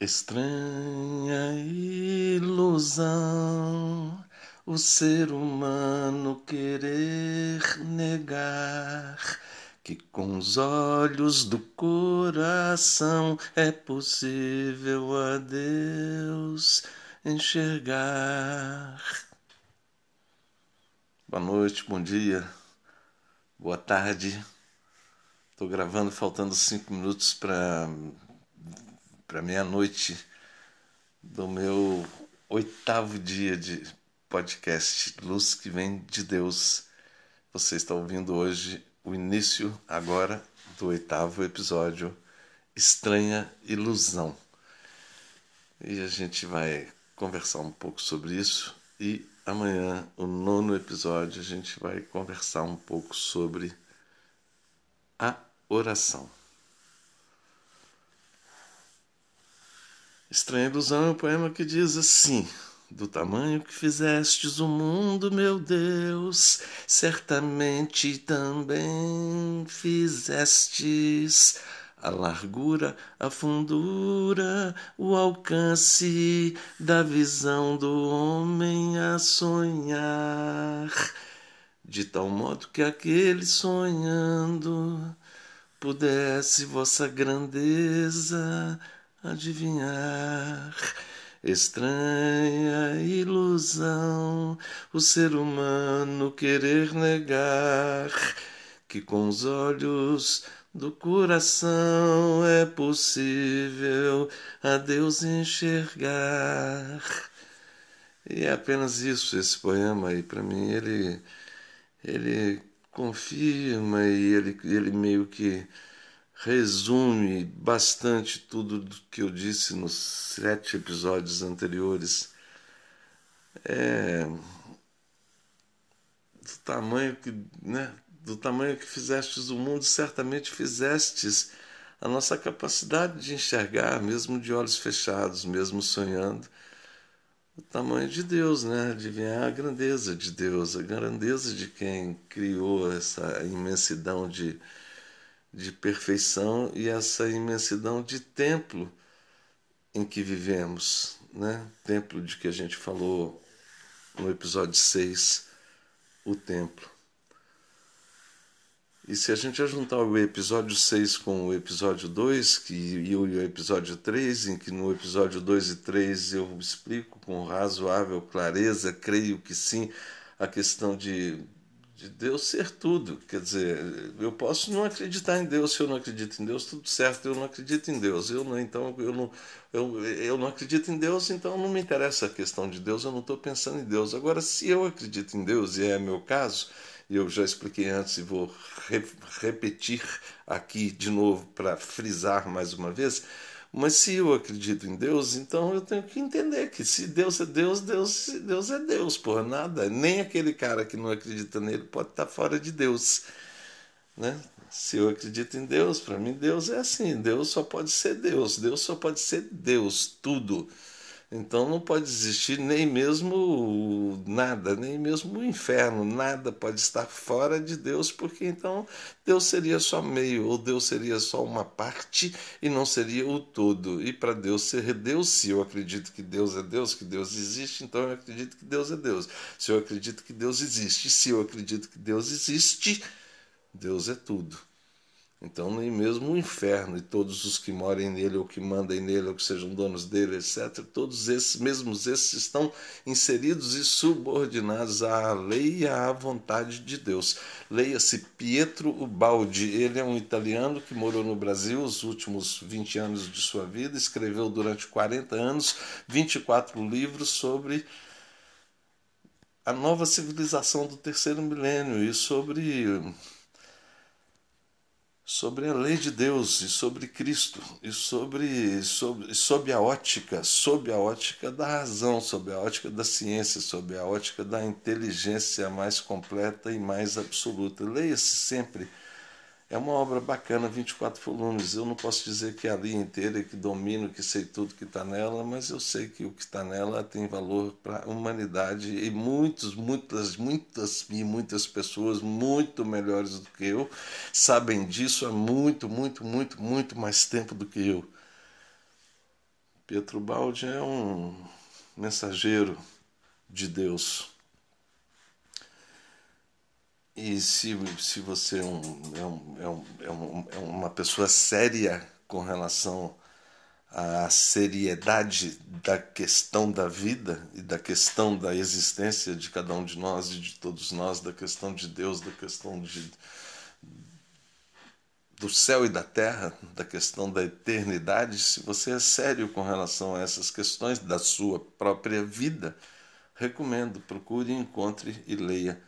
Estranha ilusão o ser humano querer negar que com os olhos do coração é possível a Deus enxergar. Boa noite, bom dia, boa tarde. Estou gravando faltando cinco minutos para para meia-noite do meu oitavo dia de podcast Luz que vem de Deus. Você está ouvindo hoje o início agora do oitavo episódio Estranha Ilusão. E a gente vai conversar um pouco sobre isso e amanhã, o nono episódio, a gente vai conversar um pouco sobre a oração. Estranha ilusão é um poema que diz assim: Do tamanho que fizestes o mundo, meu Deus, certamente também fizestes a largura, a fundura, o alcance da visão do homem a sonhar, de tal modo que aquele sonhando pudesse vossa grandeza adivinhar. Estranha ilusão, o ser humano querer negar que com os olhos do coração é possível a Deus enxergar. E é apenas isso esse poema aí para mim ele ele confirma e ele ele meio que resume bastante tudo do que eu disse nos sete episódios anteriores. É, do tamanho que, né, do tamanho que fizestes o mundo, certamente fizestes a nossa capacidade de enxergar, mesmo de olhos fechados, mesmo sonhando, o tamanho de Deus, né? Adivinhar a grandeza de Deus, a grandeza de quem criou essa imensidão de, de perfeição e essa imensidão de templo em que vivemos, né? Templo de que a gente falou no episódio 6, o templo. E se a gente juntar o episódio 6 com o episódio 2 que, e o episódio 3, em que no episódio 2 e 3 eu explico com razoável clareza, creio que sim, a questão de de Deus ser tudo. Quer dizer, eu posso não acreditar em Deus se eu não acredito em Deus, tudo certo, eu não acredito em Deus. Eu não, então eu não, eu, eu não acredito em Deus, então não me interessa a questão de Deus, eu não estou pensando em Deus. Agora, se eu acredito em Deus, e é meu caso, e eu já expliquei antes e vou re repetir aqui de novo para frisar mais uma vez, mas se eu acredito em Deus, então eu tenho que entender que se Deus é Deus, Deus, Deus é Deus, por nada. Nem aquele cara que não acredita nele pode estar fora de Deus. Né? Se eu acredito em Deus, para mim Deus é assim, Deus só pode ser Deus, Deus só pode ser Deus, tudo. Então não pode existir nem mesmo nada, nem mesmo o inferno, nada pode estar fora de Deus, porque então Deus seria só meio, ou Deus seria só uma parte e não seria o todo. E para Deus ser Deus, se eu acredito que Deus é Deus, que Deus existe, então eu acredito que Deus é Deus. Se eu acredito que Deus existe, se eu acredito que Deus existe, Deus é tudo. Então, nem mesmo o inferno e todos os que morem nele, ou que mandem nele, ou que sejam donos dele, etc., todos esses, mesmos esses, estão inseridos e subordinados à lei e à vontade de Deus. Leia-se Pietro Ubaldi, ele é um italiano que morou no Brasil os últimos 20 anos de sua vida, escreveu durante 40 anos 24 livros sobre a nova civilização do terceiro milênio e sobre sobre a lei de Deus e sobre Cristo e sobre, sobre sob a ótica, sob a ótica da razão, sob a ótica da ciência, sob a ótica da inteligência mais completa e mais absoluta. Leia-se sempre é uma obra bacana, 24 volumes. Eu não posso dizer que a linha inteira, que domino, que sei tudo que está nela, mas eu sei que o que está nela tem valor para a humanidade e muitos, muitas, muitas e muitas pessoas muito melhores do que eu sabem disso há muito, muito, muito, muito mais tempo do que eu. Pietro Baldi é um mensageiro de Deus. E se, se você é, um, é, um, é, um, é, um, é uma pessoa séria com relação à seriedade da questão da vida e da questão da existência de cada um de nós e de todos nós, da questão de Deus, da questão de, do céu e da terra, da questão da eternidade, se você é sério com relação a essas questões da sua própria vida, recomendo, procure, encontre e leia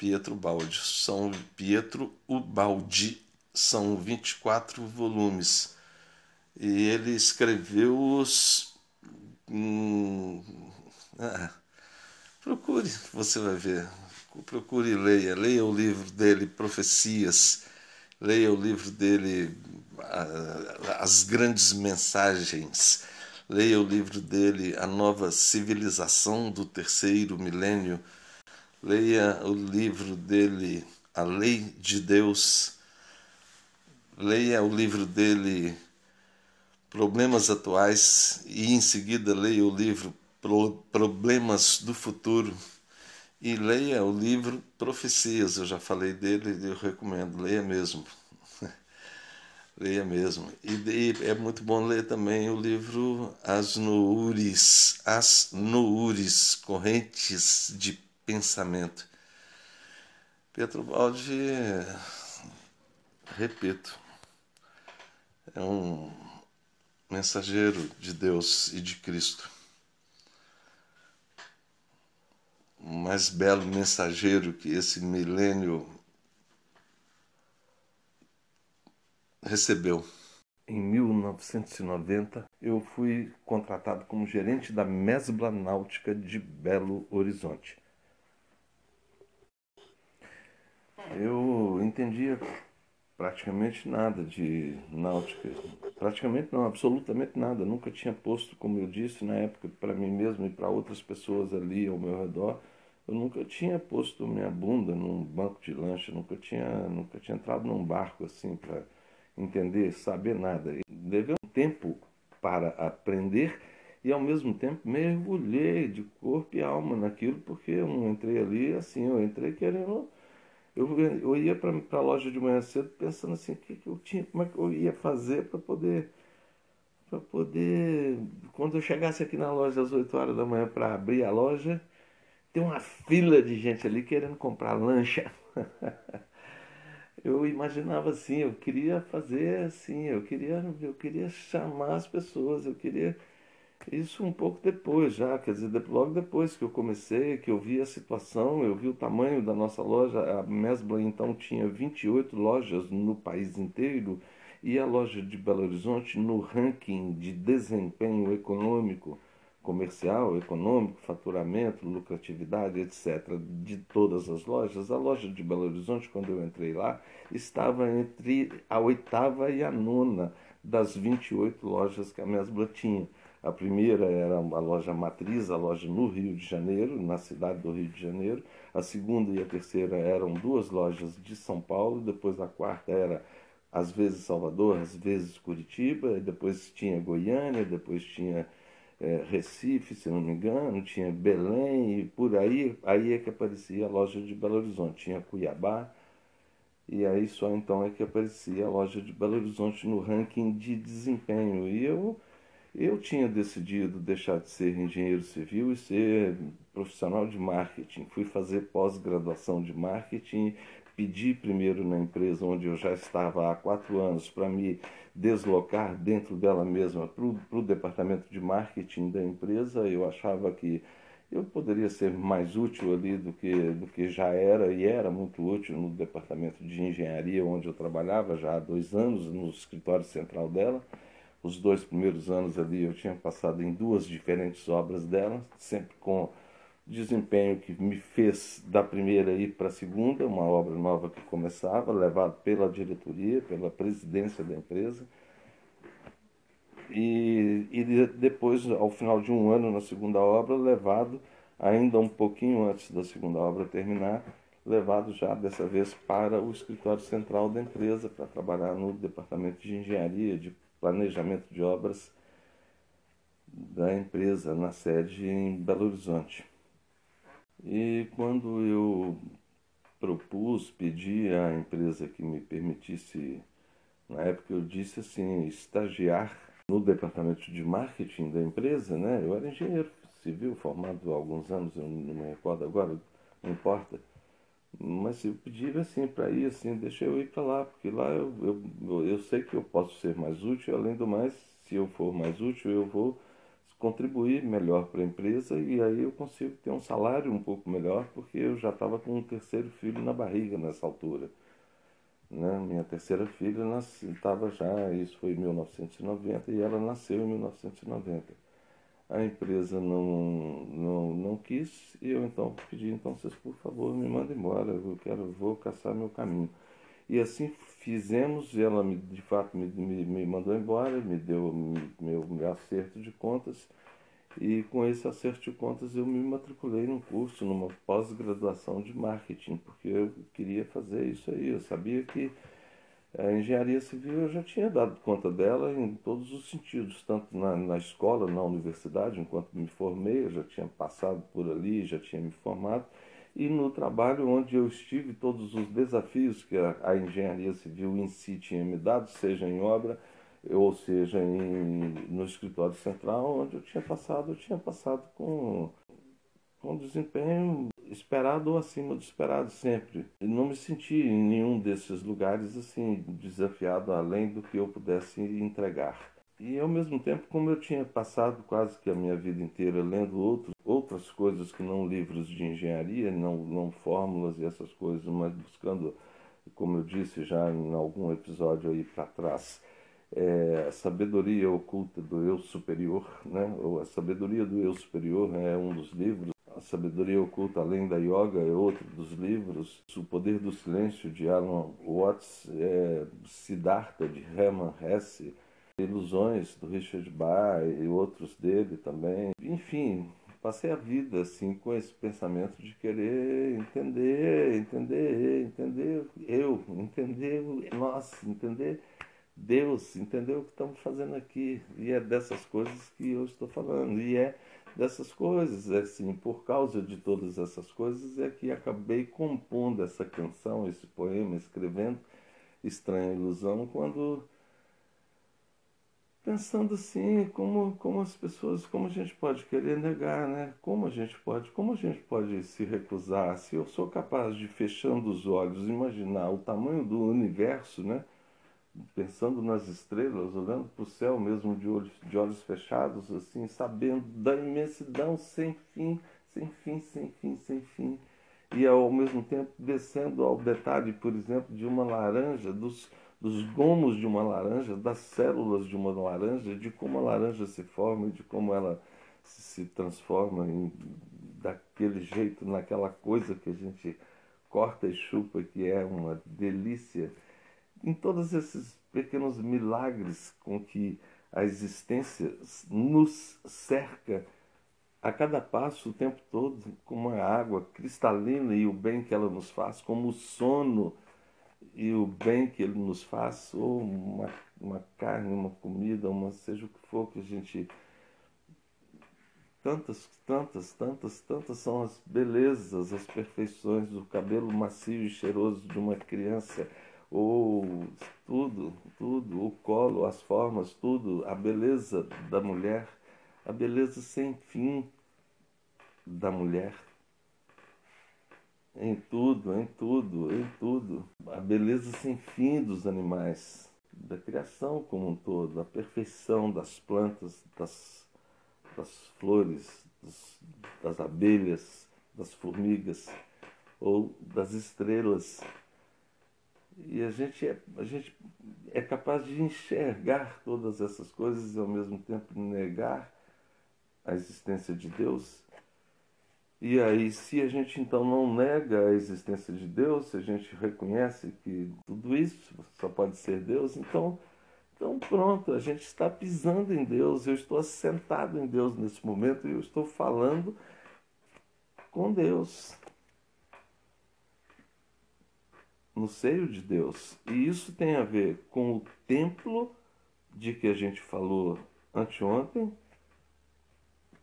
Pietro Baldi. São Pietro Ubaldi, são 24 volumes. E ele escreveu os. Hum, ah, procure, você vai ver. Procure e leia. Leia o livro dele, Profecias leia o livro dele, As Grandes Mensagens, leia o livro dele, A Nova Civilização do Terceiro Milênio, leia o livro dele, A Lei de Deus, leia o livro dele, Problemas Atuais, e em seguida leia o livro Problemas do Futuro e leia o livro Profecias. Eu já falei dele e eu recomendo, leia mesmo. leia mesmo. E, e, é muito bom ler também o livro As Nuures, As Nuures, Correntes de Pensamento. Pietro Baldi, repito, é um mensageiro de Deus e de Cristo. o mais belo mensageiro que esse milênio recebeu. Em 1990, eu fui contratado como gerente da Mesbla Náutica de Belo Horizonte. Eu entendia praticamente nada de náutica, praticamente não, absolutamente nada. Nunca tinha posto, como eu disse na época, para mim mesmo e para outras pessoas ali ao meu redor, eu nunca tinha posto minha bunda num banco de lancha, nunca tinha, nunca tinha entrado num barco assim para entender, saber nada. Levei um tempo para aprender e ao mesmo tempo mergulhei de corpo e alma naquilo, porque eu não entrei ali assim, eu entrei querendo. Eu, eu ia para a loja de manhã cedo pensando assim, que, que eu tinha, como é que eu ia fazer para poder para poder, quando eu chegasse aqui na loja às 8 horas da manhã para abrir a loja, tem uma fila de gente ali querendo comprar lancha. eu imaginava assim, eu queria fazer assim, eu queria, eu queria chamar as pessoas, eu queria isso um pouco depois já, quer dizer, logo depois que eu comecei, que eu vi a situação, eu vi o tamanho da nossa loja, a Mesbla então tinha 28 lojas no país inteiro e a loja de Belo Horizonte no ranking de desempenho econômico comercial, econômico, faturamento, lucratividade, etc., de todas as lojas, a loja de Belo Horizonte, quando eu entrei lá, estava entre a oitava e a nona das 28 lojas que a Mesbla tinha. A primeira era a loja matriz, a loja no Rio de Janeiro, na cidade do Rio de Janeiro. A segunda e a terceira eram duas lojas de São Paulo. Depois a quarta era às vezes Salvador, às vezes Curitiba. Depois tinha Goiânia, depois tinha é, Recife, se não me engano, tinha Belém e por aí, aí é que aparecia a loja de Belo Horizonte, tinha Cuiabá, e aí só então é que aparecia a loja de Belo Horizonte no ranking de desempenho. E eu, eu tinha decidido deixar de ser engenheiro civil e ser profissional de marketing. Fui fazer pós-graduação de marketing, pedi primeiro na empresa onde eu já estava há quatro anos para me deslocar dentro dela mesma para o departamento de marketing da empresa. Eu achava que eu poderia ser mais útil ali do que, do que já era, e era muito útil no departamento de engenharia, onde eu trabalhava já há dois anos, no escritório central dela. Os dois primeiros anos ali eu tinha passado em duas diferentes obras dela, sempre com desempenho que me fez da primeira ir para a segunda, uma obra nova que começava, levado pela diretoria, pela presidência da empresa. E, e depois, ao final de um ano na segunda obra, levado ainda um pouquinho antes da segunda obra terminar, levado já dessa vez para o escritório central da empresa para trabalhar no departamento de engenharia, de planejamento de obras da empresa na sede em Belo Horizonte. E quando eu propus, pedi à empresa que me permitisse, na época eu disse assim, estagiar no departamento de marketing da empresa, né? Eu era engenheiro civil, formado há alguns anos, eu não me recordo agora, não importa. Mas eu pedi assim para ir, assim, deixa eu ir para lá, porque lá eu, eu, eu sei que eu posso ser mais útil, além do mais, se eu for mais útil, eu vou contribuir melhor para a empresa e aí eu consigo ter um salário um pouco melhor, porque eu já estava com um terceiro filho na barriga nessa altura. Né? Minha terceira filha estava já, isso foi em 1990, e ela nasceu em 1990. A empresa não, não, não quis e eu então pedi, então vocês por favor me mandem embora, eu quero, vou caçar meu caminho. E assim fizemos, ela me, de fato me, me, me mandou embora, me deu meu, meu acerto de contas, e com esse acerto de contas eu me matriculei num curso, numa pós-graduação de marketing, porque eu queria fazer isso aí. Eu sabia que a engenharia civil eu já tinha dado conta dela em todos os sentidos, tanto na, na escola, na universidade, enquanto me formei, eu já tinha passado por ali, já tinha me formado e no trabalho onde eu estive, todos os desafios que a, a engenharia civil em si tinha me dado, seja em obra, ou seja em, no escritório central, onde eu tinha passado, eu tinha passado com, com desempenho esperado ou acima do esperado sempre. E não me senti em nenhum desses lugares assim desafiado além do que eu pudesse entregar. E ao mesmo tempo, como eu tinha passado quase que a minha vida inteira lendo outros, outras coisas que não livros de engenharia, não, não fórmulas e essas coisas, mas buscando, como eu disse já em algum episódio aí para trás, é, a sabedoria oculta do eu superior, né? ou a sabedoria do eu superior é um dos livros. A Sabedoria Oculta Além da Yoga é outro dos livros. O Poder do Silêncio, de Alan Watts, é Siddhartha, de Hermann Hesse, Ilusões do Richard Bach e outros dele também. Enfim, passei a vida assim com esse pensamento de querer entender, entender, entender eu, entender nós, entender Deus, entender o que estamos fazendo aqui. E é dessas coisas que eu estou falando. E é dessas coisas, assim, por causa de todas essas coisas é que acabei compondo essa canção, esse poema, escrevendo Estranha Ilusão, quando pensando assim, como, como as pessoas, como a gente pode querer negar, né? Como a gente pode, como a gente pode se recusar? Se eu sou capaz de fechando os olhos, imaginar o tamanho do universo, né? Pensando nas estrelas, olhando para o céu mesmo de olhos, de olhos fechados, assim, sabendo da imensidão sem fim, sem fim, sem fim, sem fim. E ao mesmo tempo descendo ao detalhe, por exemplo, de uma laranja, dos, dos gomos de uma laranja, das células de uma laranja, de como a laranja se forma, de como ela se transforma em, daquele jeito, naquela coisa que a gente corta e chupa, que é uma delícia. Em todos esses pequenos milagres com que a existência nos cerca a cada passo, o tempo todo, como a água cristalina e o bem que ela nos faz, como o sono e o bem que ele nos faz, ou uma, uma carne, uma comida, uma seja o que for que a gente. Tantas, tantas, tantas, tantas são as belezas, as perfeições do cabelo macio e cheiroso de uma criança, ou tudo, tudo, o colo, as formas, tudo, a beleza da mulher, a beleza sem fim da mulher em tudo, em tudo, em tudo. A beleza sem fim dos animais, da criação como um todo, a perfeição das plantas, das, das flores, das, das abelhas, das formigas ou das estrelas. E a gente, é, a gente é capaz de enxergar todas essas coisas e ao mesmo tempo negar a existência de Deus e aí, se a gente então não nega a existência de Deus, se a gente reconhece que tudo isso só pode ser Deus, então, então pronto, a gente está pisando em Deus, eu estou assentado em Deus nesse momento e eu estou falando com Deus. No seio de Deus. E isso tem a ver com o templo de que a gente falou anteontem,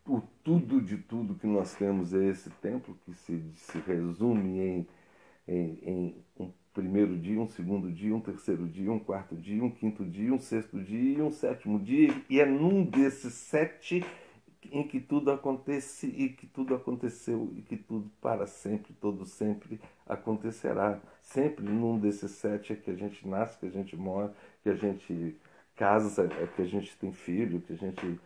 o tudo de tudo que nós temos é esse templo que se, se resume em, em, em um primeiro dia, um segundo dia, um terceiro dia, um quarto dia, um quinto dia, um sexto dia e um sétimo dia. E é num desses sete em que tudo acontece e que tudo aconteceu e que tudo para sempre, todo sempre acontecerá. Sempre num desses sete é que a gente nasce, que a gente morre, que a gente casa, é que a gente tem filho, que a gente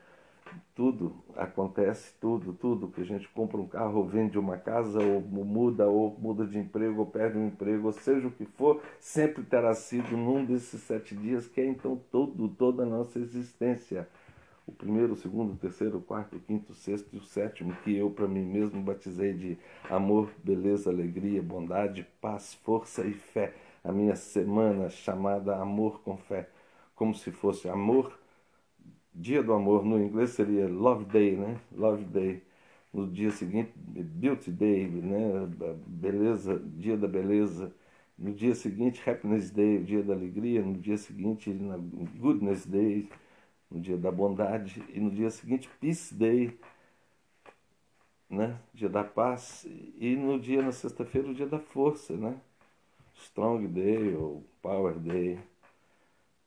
tudo acontece, tudo, tudo que a gente compra um carro, ou vende uma casa, ou muda, ou muda de emprego, ou perde um emprego, ou seja o que for, sempre terá sido num desses sete dias que é então todo, toda a nossa existência o primeiro, o segundo, o terceiro, o quarto, o quinto, o sexto e o sétimo, que eu para mim mesmo batizei de amor, beleza, alegria, bondade, paz, força e fé. A minha semana chamada Amor com Fé, como se fosse amor, dia do amor, no inglês seria Love Day, né? Love Day. No dia seguinte, Beauty Day, né? Beleza, dia da beleza. No dia seguinte, Happiness Day, dia da alegria. No dia seguinte, Goodness Day, no dia da bondade, e no dia seguinte, Peace Day, né? dia da paz, e no dia, na sexta-feira, o dia da força, né? Strong Day ou Power Day,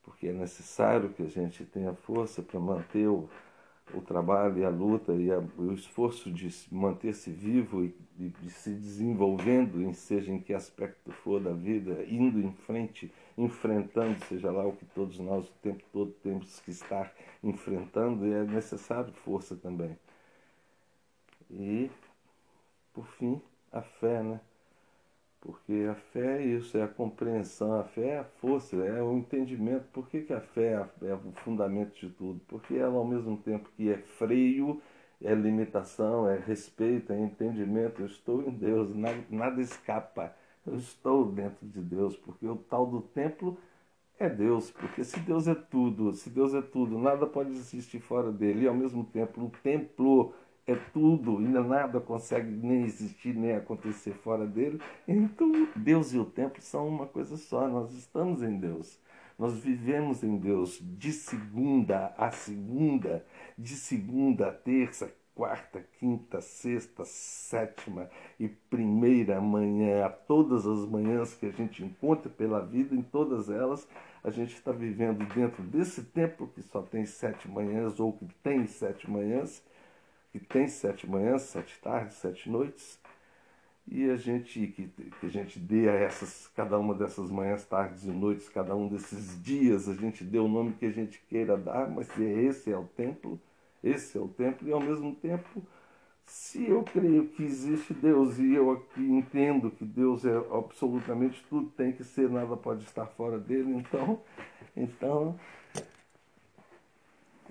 porque é necessário que a gente tenha força para manter o, o trabalho e a luta e, a, o esforço de manter-se vivo e de, de, se desenvolvendo, em seja em que aspecto for da vida, indo em frente, enfrentando, seja lá o que todos nós o tempo todo temos que estar enfrentando, e é necessário força também. E, por fim, a fé, né? Porque a fé é isso, é a compreensão, a fé é a força, é o entendimento. Por que, que a fé é, é o fundamento de tudo? Porque ela, ao mesmo tempo que é freio, é limitação, é respeito, é entendimento. Eu estou em Deus, nada, nada escapa. Eu estou dentro de Deus, porque o tal do templo é Deus. Porque se Deus é tudo, se Deus é tudo, nada pode existir fora dele. E ao mesmo tempo, o templo é tudo, ainda nada consegue nem existir nem acontecer fora dele. Então, Deus e o templo são uma coisa só, nós estamos em Deus. Nós vivemos em Deus de segunda a segunda, de segunda a terça, quarta, quinta, sexta, sétima e primeira manhã, a todas as manhãs que a gente encontra pela vida, em todas elas, a gente está vivendo dentro desse templo que só tem sete manhãs ou que tem sete manhãs que tem sete manhãs, sete tardes, sete noites, e a gente que, que a gente dê a essas cada uma dessas manhãs, tardes e noites, cada um desses dias, a gente dê o nome que a gente queira dar, mas esse é o templo, esse é o templo e ao mesmo tempo se eu creio que existe Deus e eu aqui entendo que Deus é absolutamente tudo, tem que ser, nada pode estar fora dele, então, então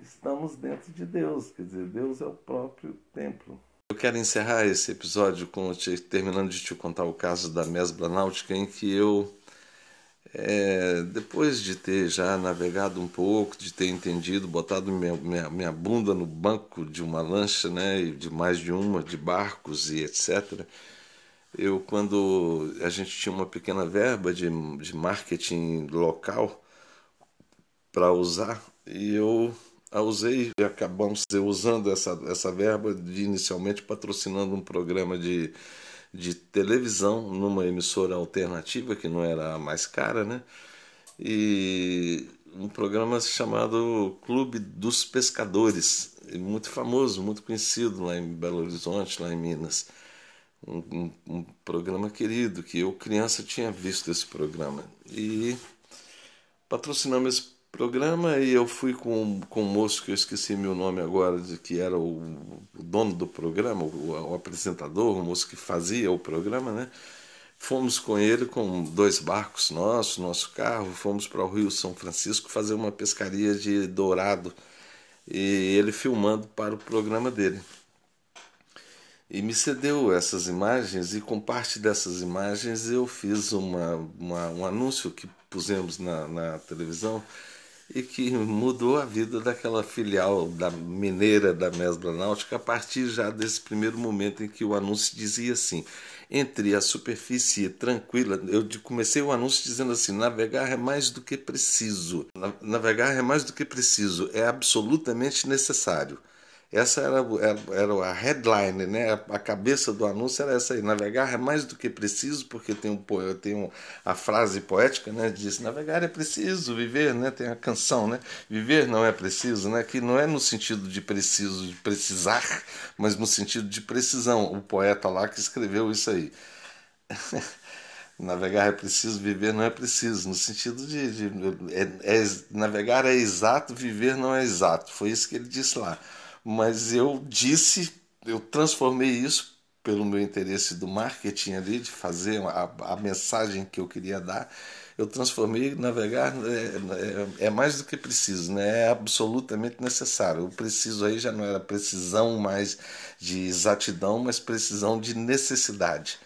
estamos dentro de Deus, quer dizer, Deus é o próprio templo. Eu quero encerrar esse episódio com te, terminando de te contar o caso da Mesbla Náutica, em que eu, é, depois de ter já navegado um pouco, de ter entendido, botado minha, minha, minha bunda no banco de uma lancha, né, de mais de uma, de barcos e etc., eu, quando a gente tinha uma pequena verba de, de marketing local para usar, e eu a usei e acabamos usando essa, essa verba de inicialmente patrocinando um programa de, de televisão numa emissora alternativa que não era a mais cara, né? E um programa chamado Clube dos Pescadores, muito famoso, muito conhecido lá em Belo Horizonte, lá em Minas. Um, um, um programa querido que eu criança tinha visto esse programa e patrocinamos esse programa e eu fui com, com um moço que eu esqueci meu nome agora, de que era o, o dono do programa, o, o, apresentador, o moço que fazia o programa, né? Fomos com ele com dois barcos nossos, nosso carro, fomos para o Rio São Francisco fazer uma pescaria de dourado e ele filmando para o programa dele. E me cedeu essas imagens e com parte dessas imagens eu fiz uma, uma um anúncio que pusemos na, na televisão e que mudou a vida daquela filial da mineira da Mesbla Náutica a partir já desse primeiro momento em que o anúncio dizia assim: entre a superfície tranquila, eu comecei o anúncio dizendo assim: navegar é mais do que preciso. Navegar é mais do que preciso, é absolutamente necessário. Essa era, era, era, a headline, né? A cabeça do anúncio era essa aí. Navegar é mais do que preciso, porque tem, um, tem a frase poética, né? Diz, navegar é preciso, viver, né? Tem a canção, né? Viver não é preciso, né? Que não é no sentido de preciso, de precisar, mas no sentido de precisão. O poeta lá que escreveu isso aí. navegar é preciso, viver não é preciso, no sentido de, de é, é, navegar é exato, viver não é exato. Foi isso que ele disse lá. Mas eu disse, eu transformei isso pelo meu interesse do marketing ali, de fazer a, a mensagem que eu queria dar. Eu transformei navegar é, é, é, mais do que preciso, né? é absolutamente necessário. O preciso aí já não era precisão mais de exatidão, mas precisão de necessidade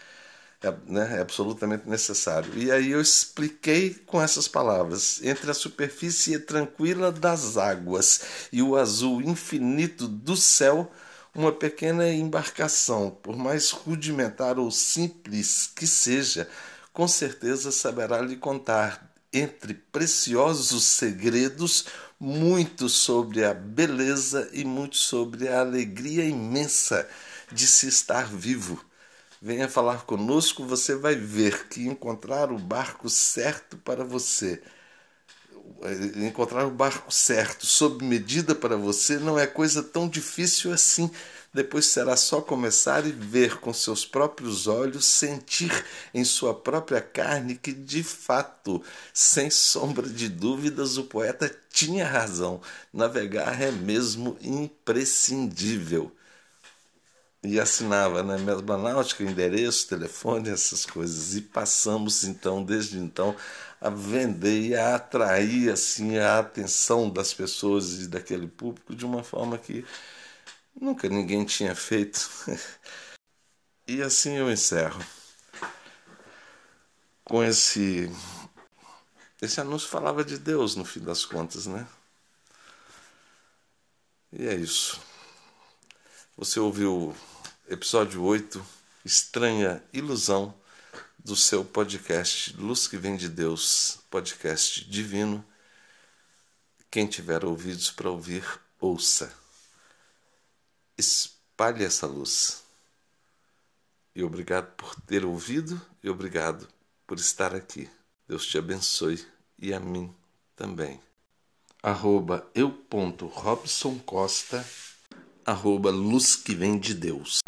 é, né, é absolutamente necessário. E aí eu expliquei com essas palavras: entre a superfície tranquila das águas e o azul infinito do céu, uma pequena embarcação, por mais rudimentar ou simples que seja, com certeza saberá lhe contar, entre preciosos segredos, muito sobre a beleza e muito sobre a alegria imensa de se estar vivo Venha falar conosco, você vai ver que encontrar o barco certo para você, encontrar o barco certo, sob medida para você, não é coisa tão difícil assim. Depois será só começar e ver com seus próprios olhos, sentir em sua própria carne que, de fato, sem sombra de dúvidas, o poeta tinha razão. Navegar é mesmo imprescindível e assinava né, mesma náutica, endereço, telefone, essas coisas. E passamos então, desde então, a vender e a atrair assim a atenção das pessoas e daquele público de uma forma que nunca ninguém tinha feito. e assim eu encerro com esse esse anúncio falava de Deus no fim das contas, né? E é isso. Você ouviu episódio 8, Estranha Ilusão, do seu podcast Luz que Vem de Deus, podcast divino. Quem tiver ouvidos para ouvir, ouça. Espalhe essa luz. E obrigado por ter ouvido e obrigado por estar aqui. Deus te abençoe e a mim também. Arroba eu.robson Costa arroba luz que vem de Deus.